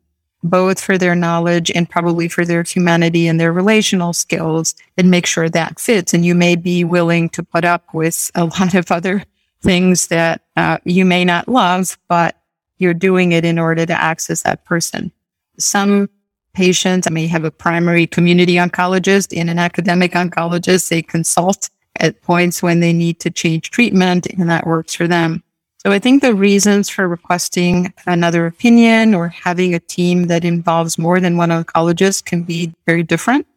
both for their knowledge and probably for their humanity and their relational skills and make sure that fits. And you may be willing to put up with a (laughs) lot of other things that uh, you may not love, but you're doing it in order to access that person. Some patients may have a primary community oncologist and an academic oncologist. They consult at points when they need to change treatment and that works for them. So I think the reasons for requesting another opinion or having a team that involves more than one oncologist can be very different.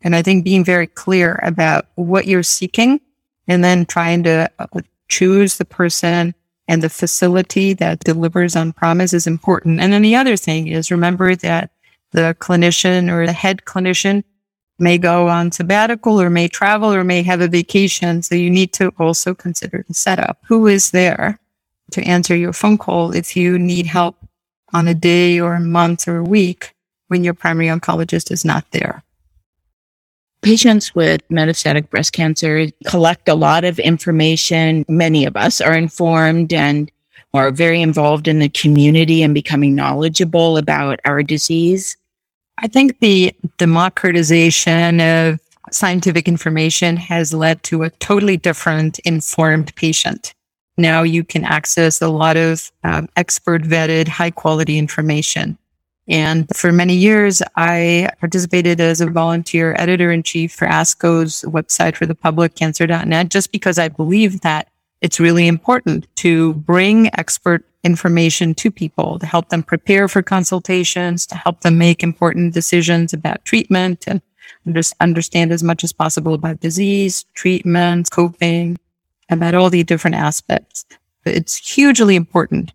And I think being very clear about what you're seeking and then trying to uh, choose the person and the facility that delivers on promise is important. And then the other thing is remember that the clinician or the head clinician may go on sabbatical or may travel or may have a vacation. So you need to also consider the setup. Who is there? To answer your phone call if you need help on a day or a month or a week when your primary oncologist is not there. Patients with metastatic breast cancer collect a lot of information. Many of us are informed and are very involved in the community and becoming knowledgeable about our disease. I think the democratization of scientific information has led to a totally different informed patient. Now you can access a lot of um, expert vetted, high quality information. And for many years, I participated as a volunteer editor in chief for ASCO's website for the public, cancer.net, just because I believe that it's really important to bring expert information to people to help them prepare for consultations, to help them make important decisions about treatment and just understand as much as possible about disease, treatment, coping, about all the different aspects. It's hugely important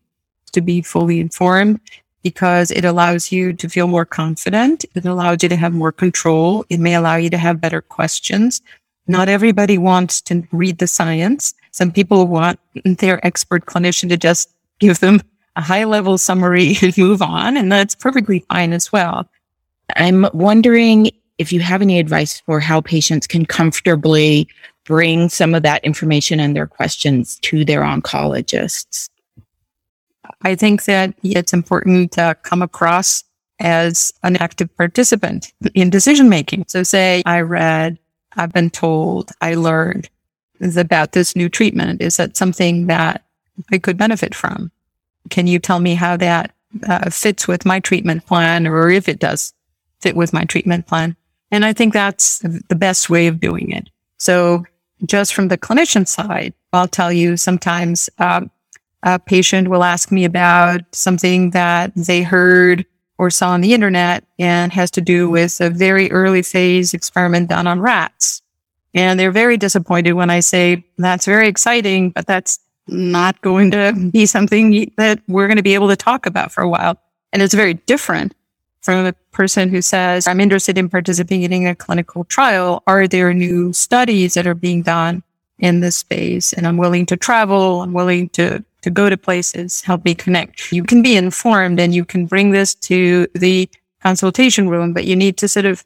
to be fully informed because it allows you to feel more confident. It allows you to have more control. It may allow you to have better questions. Not everybody wants to read the science. Some people want their expert clinician to just give them a high level summary (laughs) and move on. And that's perfectly fine as well. I'm wondering if you have any advice for how patients can comfortably bring some of that information and their questions to their oncologists? I think that it's important to come across as an active participant in decision making. So say I read, I've been told, I learned about this new treatment. Is that something that I could benefit from? Can you tell me how that uh, fits with my treatment plan or if it does fit with my treatment plan? And I think that's the best way of doing it. So just from the clinician side, I'll tell you sometimes um, a patient will ask me about something that they heard or saw on the internet and has to do with a very early phase experiment done on rats. And they're very disappointed when I say that's very exciting, but that's not going to be something that we're going to be able to talk about for a while. And it's very different from a person who says, I'm interested in participating in a clinical trial. Are there new studies that are being done in this space? And I'm willing to travel. I'm willing to, to go to places, help me connect. You can be informed and you can bring this to the consultation room, but you need to sort of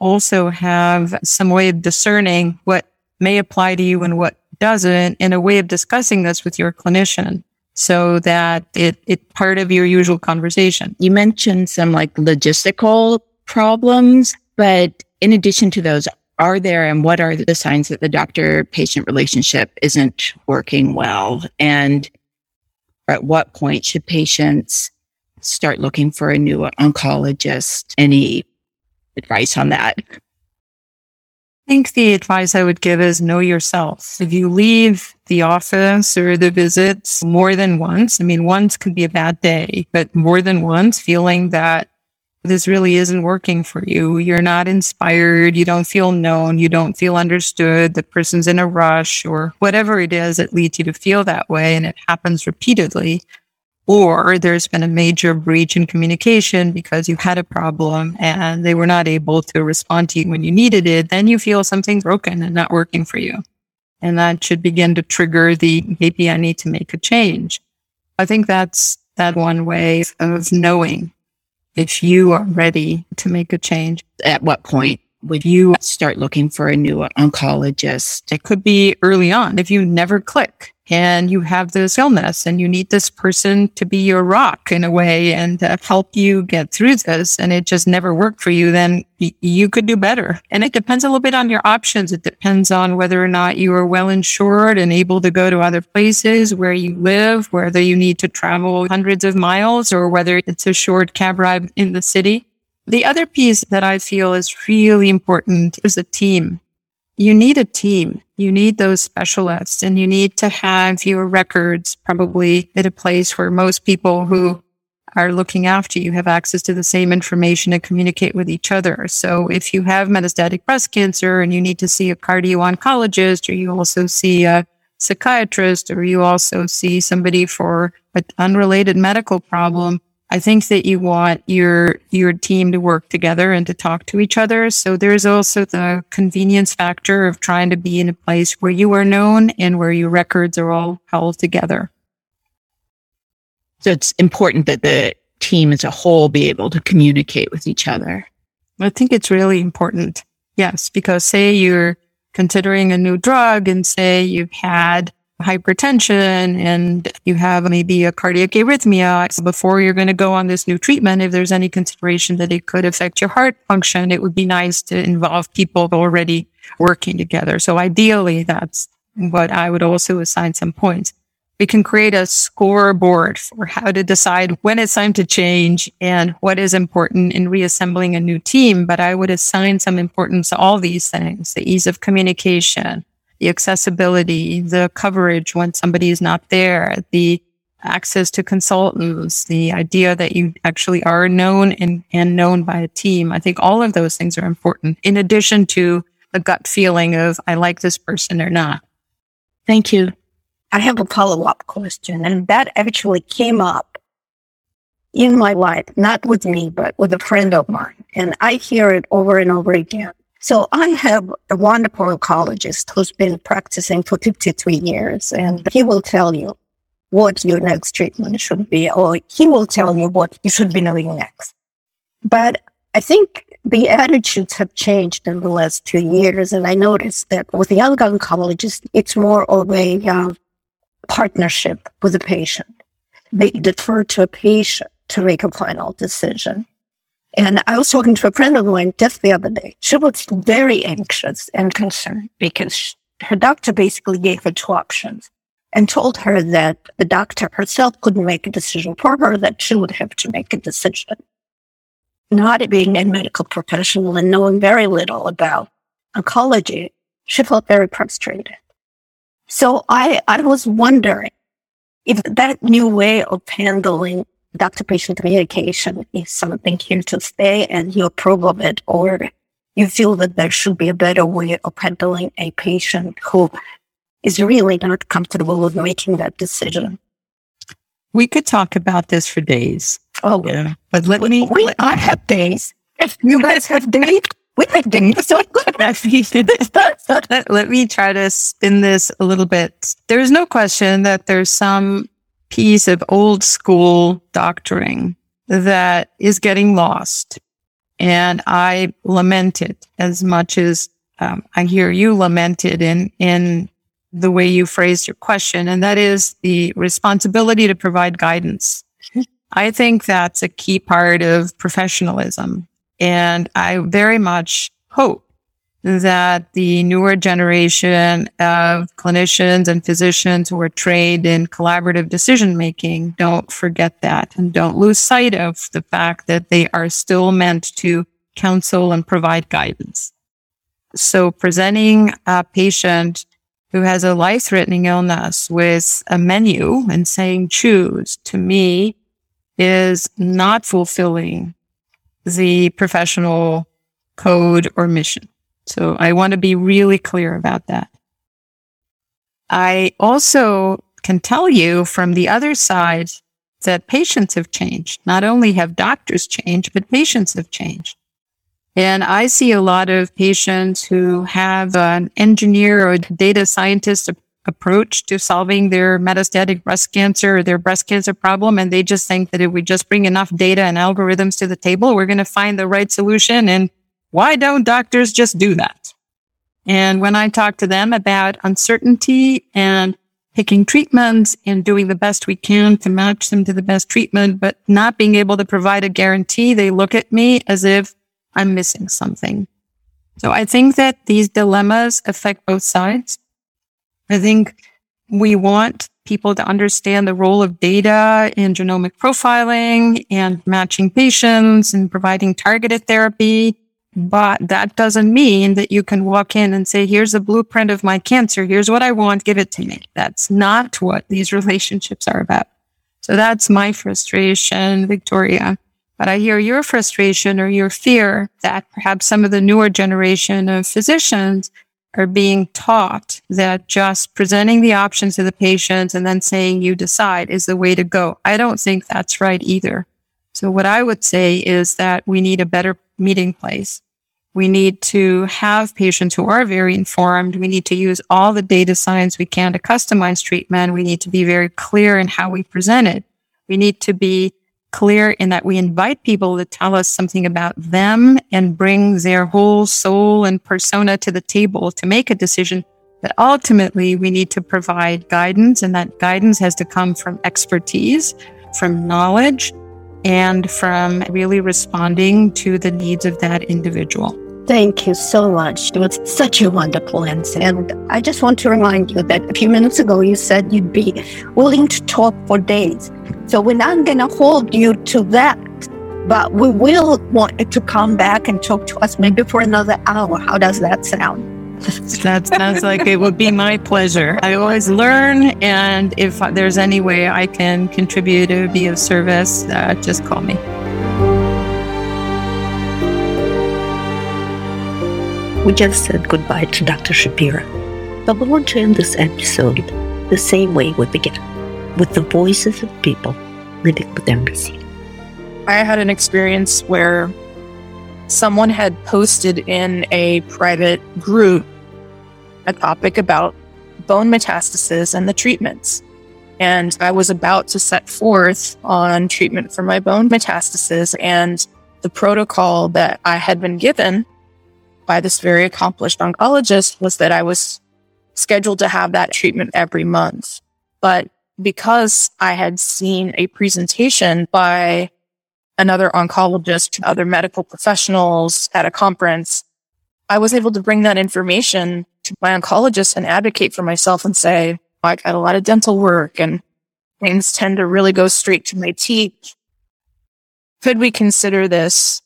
also have some way of discerning what may apply to you and what doesn't and a way of discussing this with your clinician so that it, it part of your usual conversation. You mentioned some like logistical problems. But in addition to those, are there and what are the signs that the doctor patient relationship isn't working well? And at what point should patients start looking for a new oncologist? Any advice on that? Think the advice I would give is know yourself. If you leave the office or the visits more than once, I mean, once could be a bad day, but more than once feeling that this really isn't working for you. You're not inspired. You don't feel known. You don't feel understood. The person's in a rush or whatever it is that leads you to feel that way. And it happens repeatedly or there's been a major breach in communication because you had a problem and they were not able to respond to you when you needed it, then you feel something's broken and not working for you. And that should begin to trigger the maybe I need to make a change. I think that's that one way of knowing if you are ready to make a change. At what point would you start looking for a new oncologist? It could be early on if you never click and you have this illness and you need this person to be your rock in a way and to help you get through this and it just never worked for you, then y- you could do better. And it depends a little bit on your options. It depends on whether or not you are well insured and able to go to other places where you live, whether you need to travel hundreds of miles or whether it's a short cab ride in the city. The other piece that I feel is really important is a team you need a team. You need those specialists and you need to have your records probably at a place where most people who are looking after you have access to the same information and communicate with each other. So if you have metastatic breast cancer and you need to see a cardio oncologist or you also see a psychiatrist or you also see somebody for an unrelated medical problem, I think that you want your your team to work together and to talk to each other. So there's also the convenience factor of trying to be in a place where you are known and where your records are all held together. So it's important that the team as a whole be able to communicate with each other. I think it's really important. Yes, because say you're considering a new drug and say you've had hypertension and you have maybe a cardiac arrhythmia So before you're going to go on this new treatment, if there's any consideration that it could affect your heart function, it would be nice to involve people already working together. So ideally, that's what I would also assign some points. We can create a scoreboard for how to decide when it's time to change and what is important in reassembling a new team. But I would assign some importance to all these things, the ease of communication, the accessibility, the coverage when somebody is not there, the access to consultants, the idea that you actually are known and, and known by a team. I think all of those things are important in addition to the gut feeling of I like this person or not. Thank you. I have a follow up question, and that actually came up in my life, not with me, but with a friend of mine. And I hear it over and over again. So I have a wonderful oncologist who's been practicing for 53 years, and he will tell you what your next treatment should be, or he will tell you what you should be doing next. But I think the attitudes have changed in the last two years, and I noticed that with the young oncologists, it's more of a uh, partnership with the patient. They defer to a patient to make a final decision. And I was talking to a friend of mine just the other day. She was very anxious and concerned because her doctor basically gave her two options and told her that the doctor herself couldn't make a decision for her, that she would have to make a decision. Not being a medical professional and knowing very little about oncology, she felt very frustrated. So I, I was wondering if that new way of handling doctor patient communication is something here to stay and you approve of it, or you feel that there should be a better way of handling a patient who is really not comfortable with making that decision. We could talk about this for days. Oh, yeah. But let me. We, let, I have days. If you guys have days, we have days. (laughs) So (laughs) let me try to spin this a little bit. There's no question that there's some piece of old school doctoring that is getting lost. And I lament it as much as um, I hear you lamented in, in the way you phrased your question. And that is the responsibility to provide guidance. (laughs) I think that's a key part of professionalism. And I very much hope that the newer generation of clinicians and physicians who are trained in collaborative decision making don't forget that and don't lose sight of the fact that they are still meant to counsel and provide guidance. So presenting a patient who has a life threatening illness with a menu and saying choose to me is not fulfilling the professional code or mission. So I want to be really clear about that. I also can tell you from the other side that patients have changed. Not only have doctors changed, but patients have changed. And I see a lot of patients who have an engineer or data scientist approach to solving their metastatic breast cancer or their breast cancer problem. And they just think that if we just bring enough data and algorithms to the table, we're going to find the right solution. And why don't doctors just do that? And when I talk to them about uncertainty and picking treatments and doing the best we can to match them to the best treatment, but not being able to provide a guarantee, they look at me as if I'm missing something. So I think that these dilemmas affect both sides. I think we want people to understand the role of data in genomic profiling and matching patients and providing targeted therapy. But that doesn't mean that you can walk in and say, here's a blueprint of my cancer. Here's what I want. Give it to me. That's not what these (laughs) relationships are about. So that's my frustration, Victoria. But I hear your frustration or your fear that perhaps some of the newer generation of physicians are being taught that just presenting the options to the patients and then saying you decide is the way to go. I don't think that's right either. So what I would say is that we need a better meeting place. We need to have patients who are very informed. We need to use all the data science we can to customize treatment. We need to be very clear in how we present it. We need to be clear in that we invite people to tell us something about them and bring their whole soul and persona to the table to make a decision. But ultimately, we need to provide guidance, and that guidance has to come from expertise, from knowledge, and from really responding to the needs of that individual. Thank you so much. It was such a wonderful answer. And I just want to remind you that a few minutes ago you said you'd be willing to talk for days. So we're not going to hold you to that, but we will want you to come back and talk to us maybe for another hour. How does that sound? that sounds like it would be my pleasure. I always learn, and if there's any way I can contribute or be of service, uh, just call me. We just said goodbye to Dr. Schapira, but we want to end this episode the same way we began, with the voices of people living with MBC. I had an experience where someone had posted in a private group a topic about bone metastasis and the treatments. And I was about to set forth on treatment for my bone metastasis and the protocol that I had been given by this very accomplished oncologist was that I was scheduled to have that treatment every month. But because I had seen a presentation by another oncologist, other medical professionals at a conference, I was able to bring that information to my oncologist and advocate for myself and say, oh, "I've got a lot of dental work and things tend to really go straight to my teeth. Could we consider this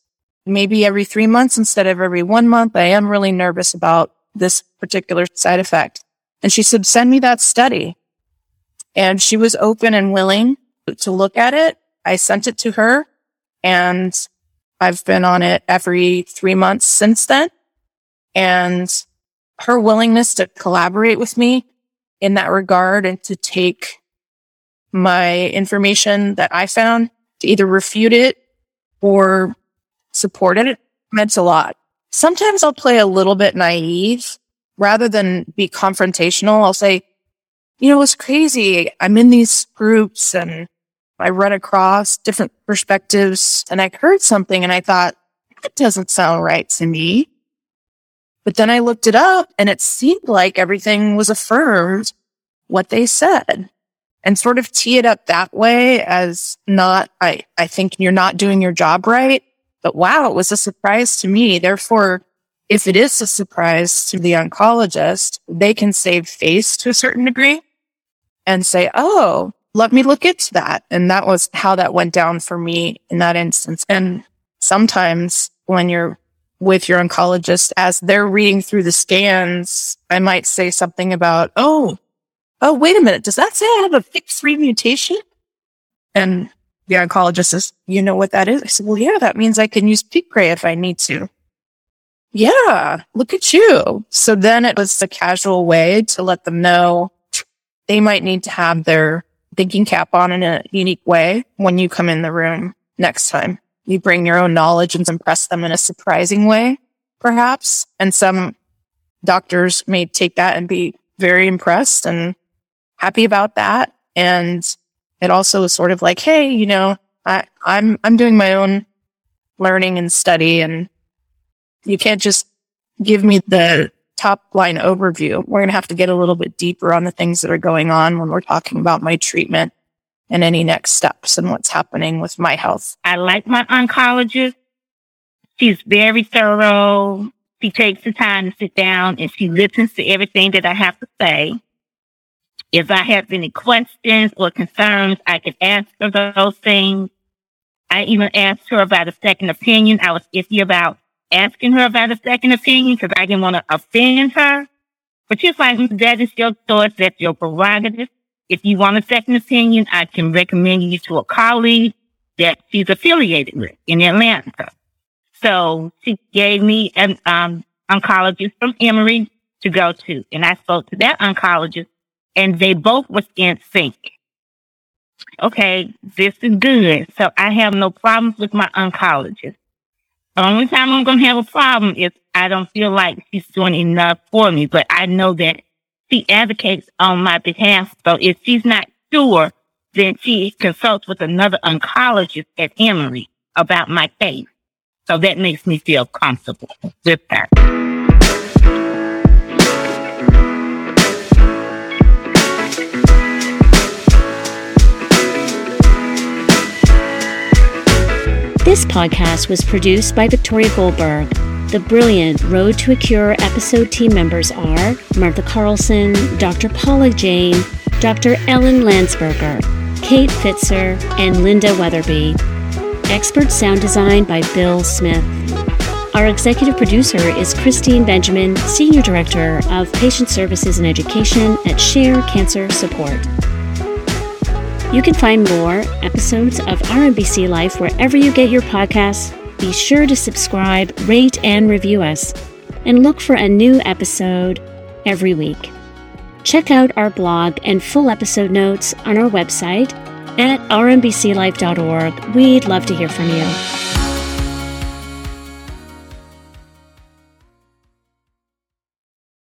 maybe every three months instead of every one month. I am really nervous about this particular side effect. And she said, send me that study. And she was open and willing to look at it. I sent it to her and I've been on it every three months since then. And her willingness to collaborate with me in that regard and to take my information that I found to either refute it or supported it meant a lot. Sometimes I'll play a little bit naive rather than be confrontational. I'll say, you know, it's crazy. I'm in these groups and I run across different perspectives and I heard something and I thought, that doesn't sound right to me. But then I looked it up and it seemed like everything was affirmed what they said and sort of tee it up that way as not, I, I think you're not doing your job right But wow, it was a surprise to me. Therefore, if it is a surprise to the oncologist, they can save face to a certain degree and say, Oh, let me look into that. And that was how that went down for me in that instance. And sometimes when you're with your oncologist, as they're reading through the scans, I might say something about, Oh, oh, wait a minute. Does that say I have a PIK3 mutation? And the oncologist says, you know what that is? I said, well, yeah, that means I can use Piqray if I need to. Yeah, look at you. So then it was a casual way to let them know they might need to have their thinking cap on in a unique way when you come in the room next time. You bring your own knowledge and impress them in a surprising way, perhaps. And some doctors may take that and be very impressed and happy about that. And it also is sort of like, Hey, you know, I, I'm, I'm doing my own learning and study and you can't just give me the top line overview. We're going to have to get a little bit deeper on the things that are going on when we're talking about my treatment and any next steps and what's happening with my health. I like my oncologist. She's very thorough. She takes the time to sit down and she listens to everything that I have to say. If I have any questions or concerns, I can ask her those things. I even asked her about a second opinion. I was iffy about asking her about a second opinion because I didn't want to offend her. But she's like, that is your choice. That's your prerogative. If you want a second opinion, I can recommend you to a colleague that she's affiliated with in Atlanta. So she gave me an um, oncologist from Emory to go to. And I spoke to that oncologist and they both was in sync. Okay, this is good. So I have no problems with my oncologist. The only time I'm to have a problem is I don't feel like she's doing enough for me, but I know that she advocates on my behalf. So if she's not sure, then she consults with another oncologist at Emory about my case. So that makes me feel comfortable with that. This podcast was produced by Victoria Goldberg. The brilliant Road to a Cure episode team members are Martha Carlson, Dr. Paula Jane, Dr. Ellen Landsberger, Kate Fitzer, and Linda Weatherby. Expert sound design by Bill Smith. Our executive producer is Christine Benjamin, Senior Director of Patient Services and Education at Share Cancer Support. You can find more episodes of Our MBC Life wherever you get your podcasts. Be sure to subscribe, rate, and review us, and look for a new episode every week. Check out our blog and full episode notes on our website at rmbclife.org. We'd love to hear from you.